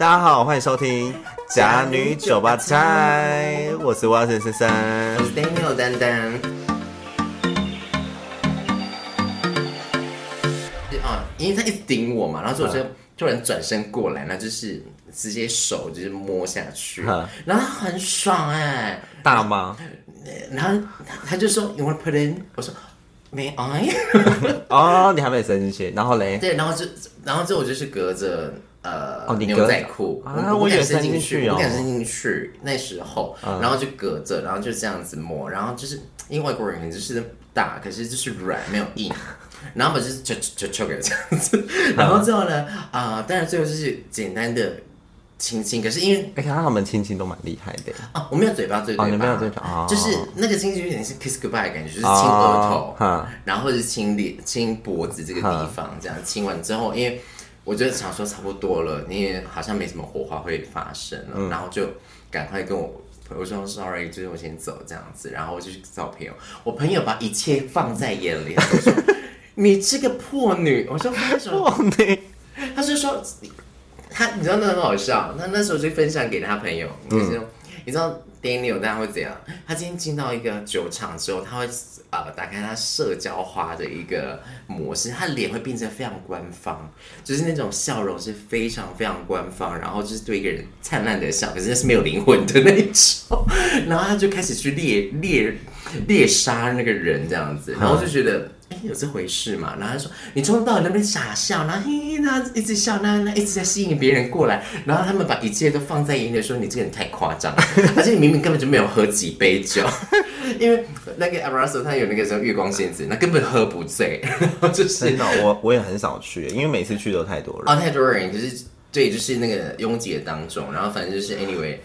大家好，欢迎收听《假女酒吧菜》，我是蛙神森森，我是 Daniel 丹丹。啊，因为他一直顶我嘛，然后所以我就突然转身过来，那就是直接手就是摸下去，然后他很爽哎、欸，大吗？然后他他就说 You wanna put in？我说。没哎，哦，你还没伸进去，然后嘞？对，然后就，然后之后我就是隔着呃、哦、牛仔裤，啊，我也伸进去，我敢伸进去那时候，嗯、然后就隔着，然后就这样子摸，然后就是因为外国人就是大，可是就是软没有硬，然后我就是就就就给这样子，然后之后呢，啊、呃，当然最后就是简单的。亲亲，可是因为哎，看他们亲亲都蛮厉害的啊！我没有嘴巴，对嘴巴，哦、没有嘴巴，哦、就是那个亲亲有点是 kiss goodbye 的感觉，就是亲额头，哦、然后是亲脸、亲脖子这个地方，这样亲完之后，因为我觉得想说差不多了，你也好像没什么火花会发生了，嗯、然后就赶快跟我朋友说 sorry，就是我先走这样子，然后我就去找朋友，我朋友把一切放在眼里，他说你这个破女，我说为什么破女？他就说。他你知道那很好笑，他那时候就分享给他朋友，就是、嗯、你知道 Daniel 大家会怎样？他今天进到一个酒厂之后，他会呃打开他社交化的一个模式，他脸会变成非常官方，就是那种笑容是非常非常官方，然后就是对一个人灿烂的笑，可是那是没有灵魂的那种，然后他就开始去猎猎猎杀那个人这样子，然后就觉得。哎，有这回事嘛？然后他说你从到尾那边傻笑，然后嘿嘿，他一直笑，那那一直在吸引别人过来，然后他们把一切都放在眼里，说你这个人太夸张，而且你明明根本就没有喝几杯酒，因为那个 Abrazo 他有那个时候月光仙子，那根本喝不醉，就是真的，我我也很少去，因为每次去都太多人，啊、哦，太多人，就是对，就是那个拥挤的当中，然后反正就是 anyway，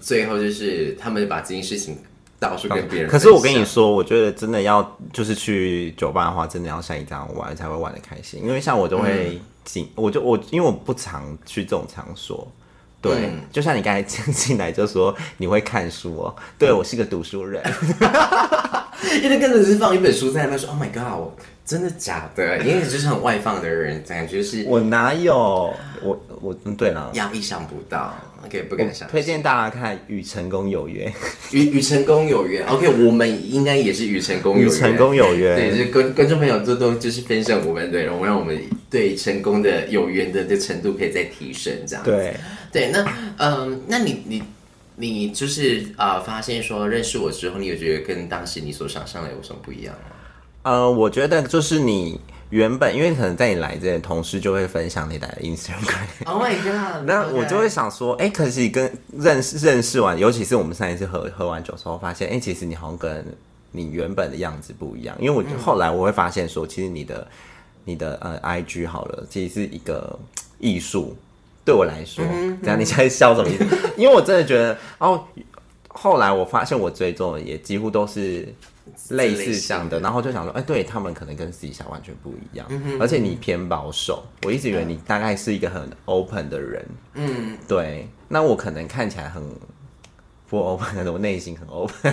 最后就是他们把这件事情。到处跟别人，可是我跟你说，我觉得真的要就是去酒吧的话，真的要像你这样玩才会玩的开心。因为像我都会进，嗯、我就我因为我不常去这种场所，对，嗯、就像你刚才进进来就说你会看书哦，对、嗯、我是个读书人，因为跟着是放一本书在那说，Oh my god，真的假的？因为你就是很外放的人，感觉是我哪有我我对了，压意想不到。OK，不敢想。推荐大家看《与成功有约》，与与成功有约。OK，我们应该也是与成功有约。与成功有约。对，就是观观众朋友多多就是分享我们，对，然后让我们对成功的有缘的的程度可以再提升，这样。对对，那嗯、呃，那你你你就是啊、呃，发现说认识我之后，你有觉得跟当时你所想象的有什么不一样吗？呃，我觉得就是你。原本因为可能在你来这边，同事就会分享你的 Instagram。Oh my god！那我就会想说，哎可是跟认识认识完，尤其是我们上一次喝喝完酒之后，发现，哎，其实你好像跟你原本的样子不一样。因为我后来我会发现说，其实你的你的呃 IG 好了，其实是一个艺术。对我来说，嗯嗯这样你在笑什么意思？因为我真的觉得，哦，后来我发现我追踪的也几乎都是。类似像的，然后就想说，哎、欸，对他们可能跟私底下完全不一样，嗯、而且你偏保守，我一直以为你大概是一个很 open 的人，嗯，对，那我可能看起来很不 open，但是我内心很 open，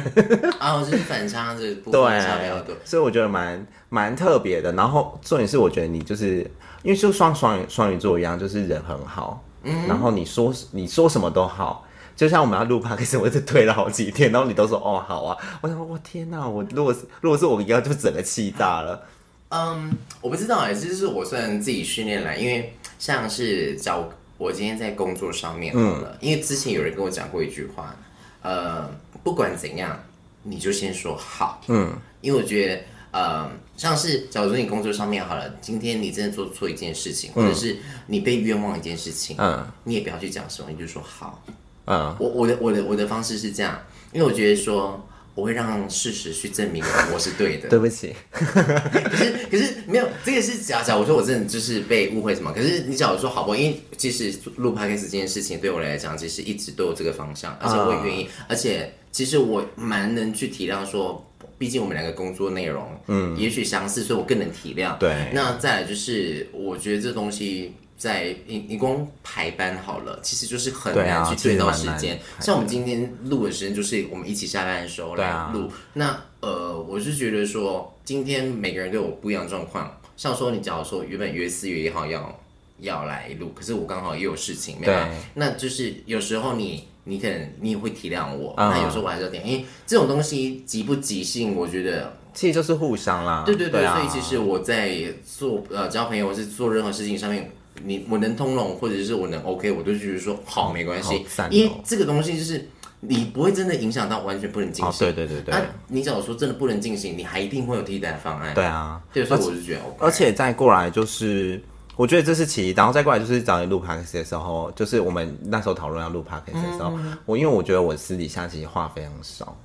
啊，我就是反差这部分差比较多，所以我觉得蛮蛮特别的。然后重点是，我觉得你就是因为就双双双鱼座一样，就是人很好，嗯，然后你说你说什么都好。就像我们要录 podcast，我一直推了好几天，然后你都说哦好啊，我想说我天哪，我如果是如果是我应该就整个气大了。嗯，我不知道哎，这就是我算自己训练来，因为像是找我今天在工作上面好了，嗯、因为之前有人跟我讲过一句话，呃，不管怎样，你就先说好，嗯，因为我觉得，呃，像是假如说你工作上面好了，今天你真的做错一件事情，或者是你被冤枉一件事情，嗯，你也不要去讲什么，你就说好。嗯，我我的我的我的方式是这样，因为我觉得说我会让事实去证明 我是对的。对不起，可是可是没有这个是假假。我说我真的就是被误会什么？可是你假如说好不好？因为其实录 podcast 这件事情对我来讲，其实一直都有这个方向，而且我也愿意，嗯、而且其实我蛮能去体谅说，毕竟我们两个工作内容嗯，也许相似，所以我更能体谅。对，那再来就是我觉得这东西。在你你光排班好了，其实就是很难去对到时间。像我们今天录的时间，就是我们一起下班的时候来录。啊、那呃，我是觉得说，今天每个人都有不一样的状况。像说你假如说原本约四月一号要要来录，可是我刚好也有事情，没有，那就是有时候你你可能你也会体谅我，那、嗯、有时候我还是要点，因为这种东西急不急性，我觉得其实就是互相啦。对对对，对啊、所以其实我在做呃交朋友或是做任何事情上面，你我能通融或者是我能 OK，我都觉得说好没关系，哦、因为这个东西就是。你不会真的影响到完全不能进行，哦，对对对对。那、啊、你假如说真的不能进行，你还一定会有替代方案。对啊，对，所以我就觉得 OK。而且再过来就是，我觉得这是其一，然后再过来就是找你录 podcast 的时候，就是我们那时候讨论要录 podcast 的时候，嗯、我因为我觉得我私底下其实话非常少。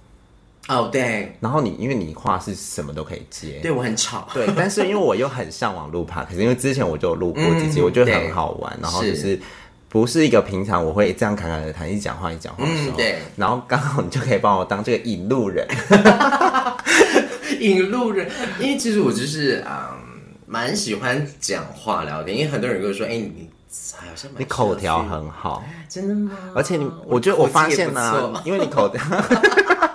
哦，对。然后你因为你话是什么都可以接，对我很吵。对，但是因为我又很向往录 podcast，因为之前我就录过几集，嗯、我觉得很好玩，然后就是。不是一个平常我会这样侃侃的谈，一讲话一讲话的时候，嗯、对，然后刚好你就可以帮我当这个引路人，引路人，因为其实我就是嗯蛮喜欢讲话聊天，因为很多人跟我说，哎、欸，你好像你口条很好，真的吗？而且你，我觉得我发现呢、啊，因为你口条，哦，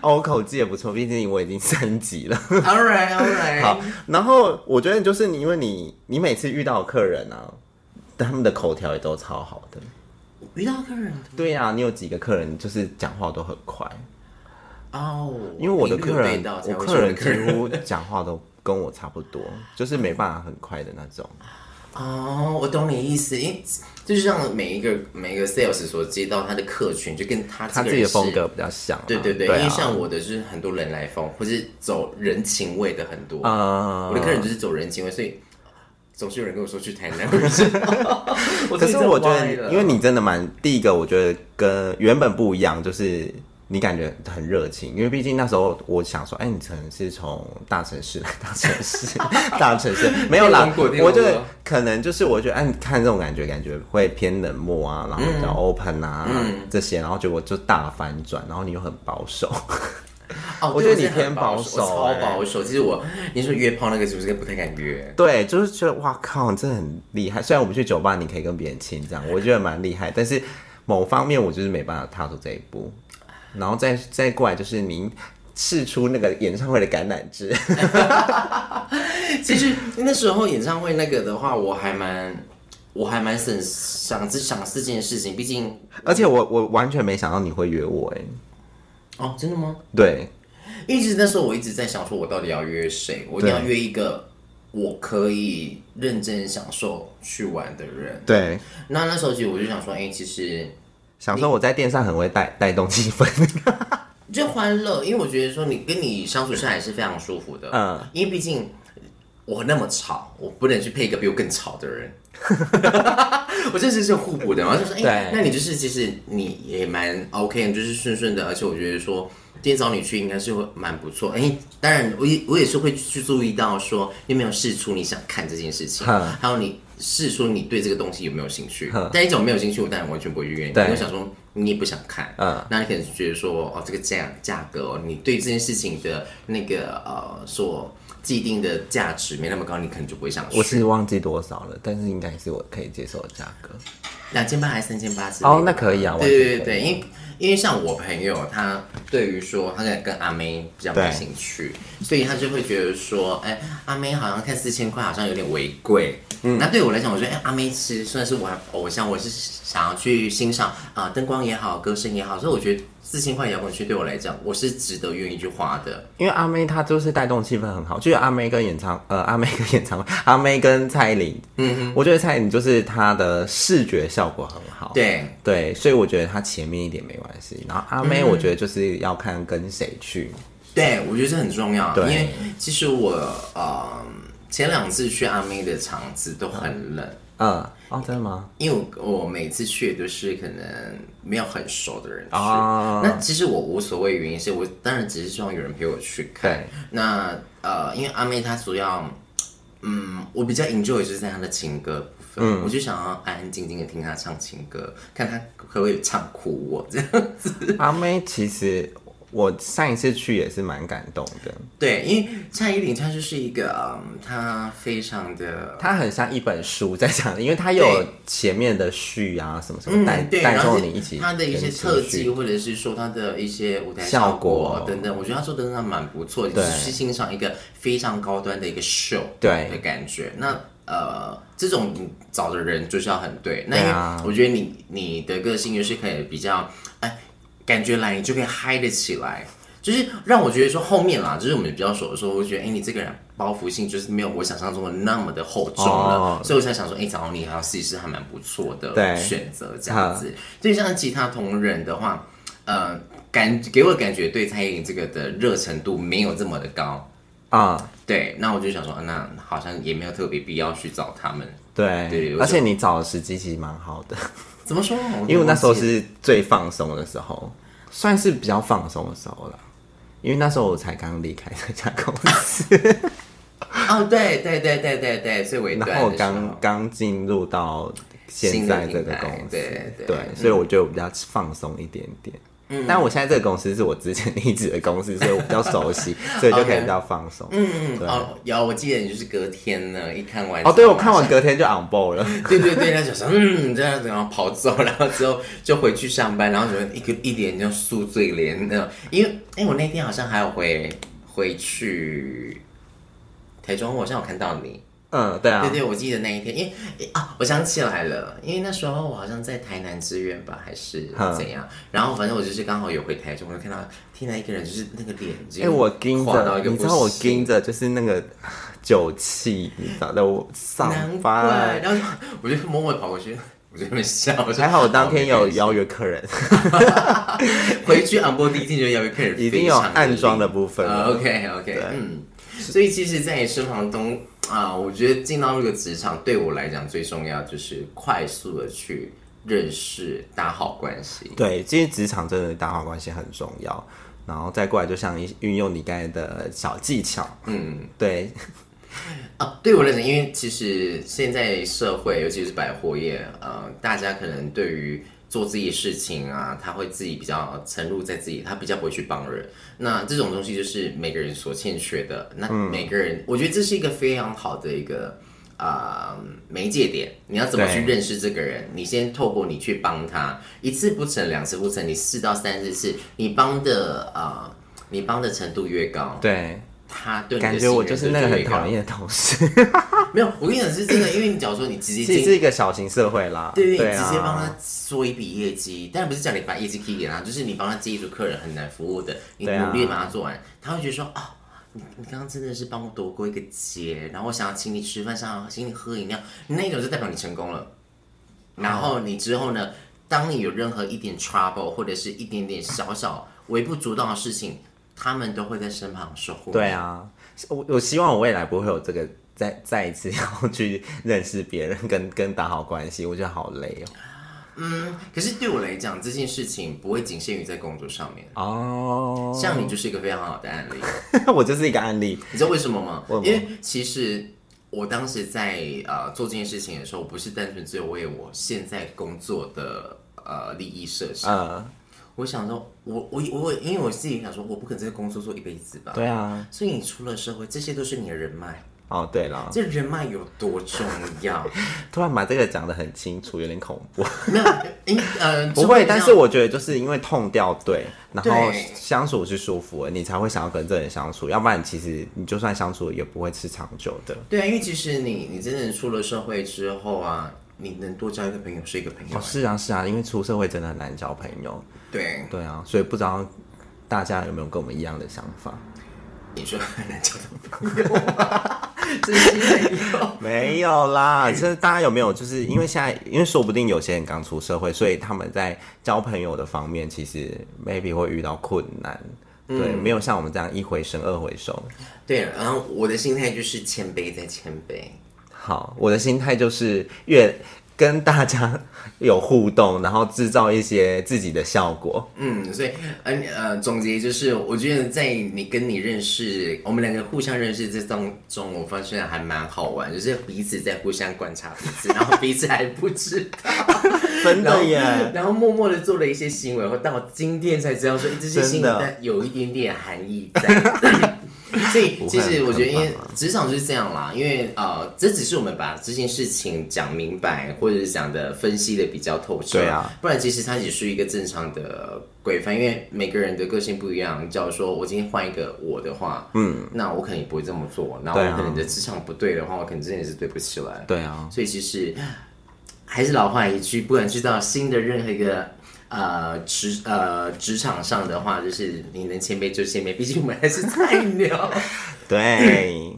我口技也不错，毕竟我已经升级了。All right, all right。好，然后我觉得就是你，因为你你每次遇到客人啊。他们的口条也都超好的。遇到客人？对呀、啊，你有几个客人就是讲话都很快哦。Oh, 因为我的客人，我客人几乎讲话都跟我差不多，就是没办法很快的那种。哦，oh, 我懂你意思，因为就是让每一个每一个 sales 所接到他的客群，就跟他他自己的风格比较像。对对对，因为像我的就是很多人来疯，或是走人情味的很多。啊，uh, 我的客人就是走人情味，所以。总是有人跟我说去台南，可是我觉得，因为你真的蛮第一个，我觉得跟原本不一样，就是你感觉很热情。因为毕竟那时候我想说，哎、欸，你可能是从大城市来大城市，大城市没有啦。我觉得可能就是我觉得，哎，你看这种感觉，感觉会偏冷漠啊，然后比较 open 啊、嗯、这些，然后结果就大反转，然后你又很保守。哦，我觉得你偏保守，超保守。其实我，你说约炮那个是不是不太敢约？对，就是觉得哇靠，你真的很厉害。虽然我们去酒吧，你可以跟别人亲这样，我觉得蛮厉害。但是某方面，我就是没办法踏出这一步。然后再再过来，就是您试出那个演唱会的橄榄枝。其实那时候演唱会那个的话，我还蛮，我还蛮想想这想这件事情。毕竟，而且我我完全没想到你会约我哎。哦，真的吗？对，一直那时候我一直在想，说我到底要约谁？我一定要约一个我可以认真享受去玩的人。对，那那时候其实我就想说，哎、欸，其实想说我在电上很会带带动气氛，就欢乐，因为我觉得说你跟你相处下来是非常舒服的。嗯，因为毕竟我那么吵，我不能去配一个比我更吵的人。我这是是互补的，然后就说，哎、欸，那你就是其实你也蛮 OK，就是顺顺的，而且我觉得说今天找你去应该是会蛮不错。哎、欸，当然我也我也是会去注意到说你有没有试出你想看这件事情，还有你试出你对这个东西有没有兴趣。但一种没有兴趣，我当然完全不会约你。对因为想说你也不想看，嗯，那你可能是觉得说哦，这个价价格、哦，你对这件事情的那个呃所。既定的价值没那么高，你可能就不会想去。我是忘记多少了，但是应该是我可以接受的价格，两千八还是三千八？哦，那可以啊。对对对对，因为因为像我朋友，他对于说他在跟阿妹比较没兴趣，所以他就会觉得说，哎、欸，阿妹好像看四千块好像有点违贵。嗯，那对我来讲，我觉得哎、欸，阿妹其实算是我偶像，我是想要去欣赏啊，灯光也好，歌声也好，所以我觉得。四千块摇滚区对我来讲，我是值得愿意去花的。因为阿妹她就是带动气氛很好，就是阿妹跟演唱，呃，阿妹跟演唱会，阿妹跟蔡依林，嗯哼，我觉得蔡依林就是她的视觉效果很好，对。对，所以我觉得她前面一点没关系。然后阿妹，我觉得就是要看跟谁去，嗯、对我觉得这很重要，对。因为其实我呃前两次去阿妹的场子都很冷。嗯，哦，真的吗？因为我每次去都是可能没有很熟的人去。哦，那其实我无所谓，原因是我当然只是希望有人陪我去看。对那呃，因为阿妹她主要，嗯，我比较 enjoy 就是在她的情歌部分，嗯，我就想要安安静静的听她唱情歌，看她可不可以唱哭我这样子。阿妹其实。我上一次去也是蛮感动的，对，因为蔡依林她就是一个，嗯，她非常的，她很像一本书在讲，因为她有前面的序啊，什么什么带带动你一起，她的一些特技或者是说她的一些舞台效果等等，我觉得她做的真的蛮不错，就是欣赏一个非常高端的一个秀，对的感觉。那呃，这种找的人就是要很对。那因为我觉得你你的个性就是可以比较哎，感觉来你就可以嗨得起来。就是让我觉得说后面啦，就是我们比较熟的时候，我觉得哎、欸，你这个人包袱性就是没有我想象中的那么的厚重了，哦、所以我才想说，哎、欸，找到你好像其实还蛮不错的选择这样子。就像其他同仁的话，呃，感给我的感觉对蔡依林这个的热程度没有这么的高啊。嗯、对，那我就想说，那好像也没有特别必要去找他们。对，对，而且你找的时机其实蛮好的。怎么说？因为那时候是最放松的时候，算是比较放松的时候了。因为那时候我才刚离开这家公司，哦，对对对对对对，所以我，然后我刚刚进入到现在这个公司，对对对，对，所以我就比较放松一点点。嗯，但我现在这个公司是我之前离职的公司，所以我比较熟悉，所以就可以比较放松。嗯嗯，哦，有，我记得你就是隔天呢，一看完哦，对，我看完隔天就 on board 了。对对对，他就说嗯，这样子，然后跑走，然后之后就回去上班，然后觉得一个一脸就宿醉脸那种。因为哎，我那天好像还有回回去台中，我好像有看到你。嗯，对啊，对对，我记得那一天，因为啊，我想起来了，因为那时候我好像在台南支援吧，还是怎样，嗯、然后反正我就是刚好有回台中，我就看到听到一个人就是那个脸，哎，我盯着，你知道我盯着就是那个酒气，你知道的，我上班，然后我就默默跑过去，我就在那笑，还好我当天有邀约客人，回去昂波第一天就邀约客人，一定有暗装的部分、uh, OK OK，嗯，所以其实，在你身旁都。啊，我觉得进到这个职场对我来讲最重要就是快速的去认识、打好关系。对，其实职场真的打好关系很重要，然后再过来就像运用你刚才的小技巧。嗯，对。啊，对我来讲，因为其实现在社会，尤其是百货业，呃，大家可能对于。做自己的事情啊，他会自己比较沉入在自己，他比较不会去帮人。那这种东西就是每个人所欠缺的。那每个人，嗯、我觉得这是一个非常好的一个啊、呃、媒介点。你要怎么去认识这个人？你先透过你去帮他，一次不成，两次不成，你四到三四次，你帮的啊、呃，你帮的程度越高，对。他对感觉我就是那个很讨厌的同事，没有，我跟你讲是真的，因为你假如说你直接这是一个小型社会啦，对对，对啊、直接帮他做一笔业绩，当然不是叫你把业绩 key 给他，就是你帮他接一组客人很难服务的，你努力把它做完，啊、他会觉得说啊，你你刚刚真的是帮我躲过一个劫，然后我想要请你吃饭，想要请你喝饮料，那一种就代表你成功了。然后你之后呢，当你有任何一点 trouble 或者是一点点小小微不足道的事情。他们都会在身旁守护。对啊，我我希望我未来不会有这个再 再一次 要去认识别人 跟，跟跟打好关系，我觉得好累哦。嗯，可是对我来讲，这件事情不会仅限于在工作上面哦。像你就是一个非常好的案例，我就是一个案例。你知道为什么吗？因为其实我当时在呃做这件事情的时候，不是单纯只有为我现在工作的呃利益设想。嗯我想说，我我我，因为我自己想说，我不可能这个工作做一辈子吧？对啊。所以你出了社会，这些都是你的人脉。哦，对了，这人脉有多重要？突然把这个讲的很清楚，有点恐怖。没有，因呃，不会。但是我觉得，就是因为痛掉对，然后相处是舒服的，你才会想要跟这人相处。要不然，其实你就算相处，也不会是长久的。对啊，因为其实你你真正出了社会之后啊，你能多交一个朋友是一个朋友。哦，是啊，是啊，因为出社会真的很难交朋友。对对啊，所以不知道大家有没有跟我们一样的想法？你说很难交到朋友吗？真是没有，没有啦。就是大家有没有？就是因为现在，因为说不定有些人刚出社会，所以他们在交朋友的方面，其实 maybe 会遇到困难。对，嗯、没有像我们这样一回生二回熟。对，然后我的心态就是谦卑再谦卑。好，我的心态就是越。跟大家有互动，然后制造一些自己的效果。嗯，所以，嗯呃，总结就是，我觉得在你跟你认识，我们两个互相认识这当中，我发现还蛮好玩，就是彼此在互相观察彼此，然后彼此还不知道，真的耶然，然后默默的做了一些行为，或到今天才知道说这些行为有一点点含义在。所以其实我觉得，因为职场就是这样啦。因为呃，这只是我们把这件事情讲明白，或者是讲的分析的比较透彻。对啊，不然其实它只是一个正常的规范。因为每个人的个性不一样。假如说我今天换一个我的话，嗯，那我可能也不会这么做。然后我可能的职场不对的话，我可能真的是对不起来。对啊，所以其实还是老话一句，不管去到新的任何一个。呃，职呃职场上的话，就是你能谦卑就谦卑，毕竟我们还是菜鸟。对，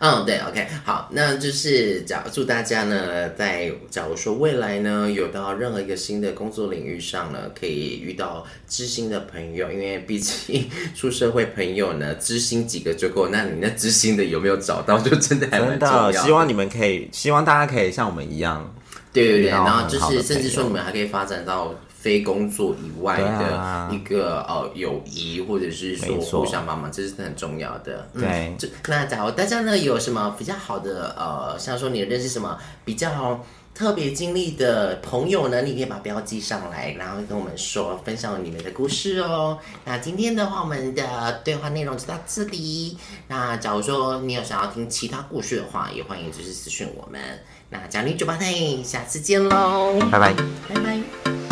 嗯，对，OK，好，那就是假祝大家呢，在假如说未来呢，有到任何一个新的工作领域上呢，可以遇到知心的朋友，因为毕竟出社会朋友呢，知心几个就够，那你那知心的有没有找到，就真的还蛮重要的。希望你们可以，希望大家可以像我们一样。对对对，然后就是甚至说你们还可以发展到非工作以外的一个呃友谊，或者是说互相帮忙，这是很重要的。对，就那假如大家呢有什么比较好的呃，像说你认识什么比较特别经历的朋友呢，你可以把标记上来，然后跟我们说，分享你们的故事哦。那今天的话，我们的对话内容就到这里。那假如说你有想要听其他故事的话，也欢迎就是私讯我们。那讲你酒吧内，下次见喽，拜拜，拜拜。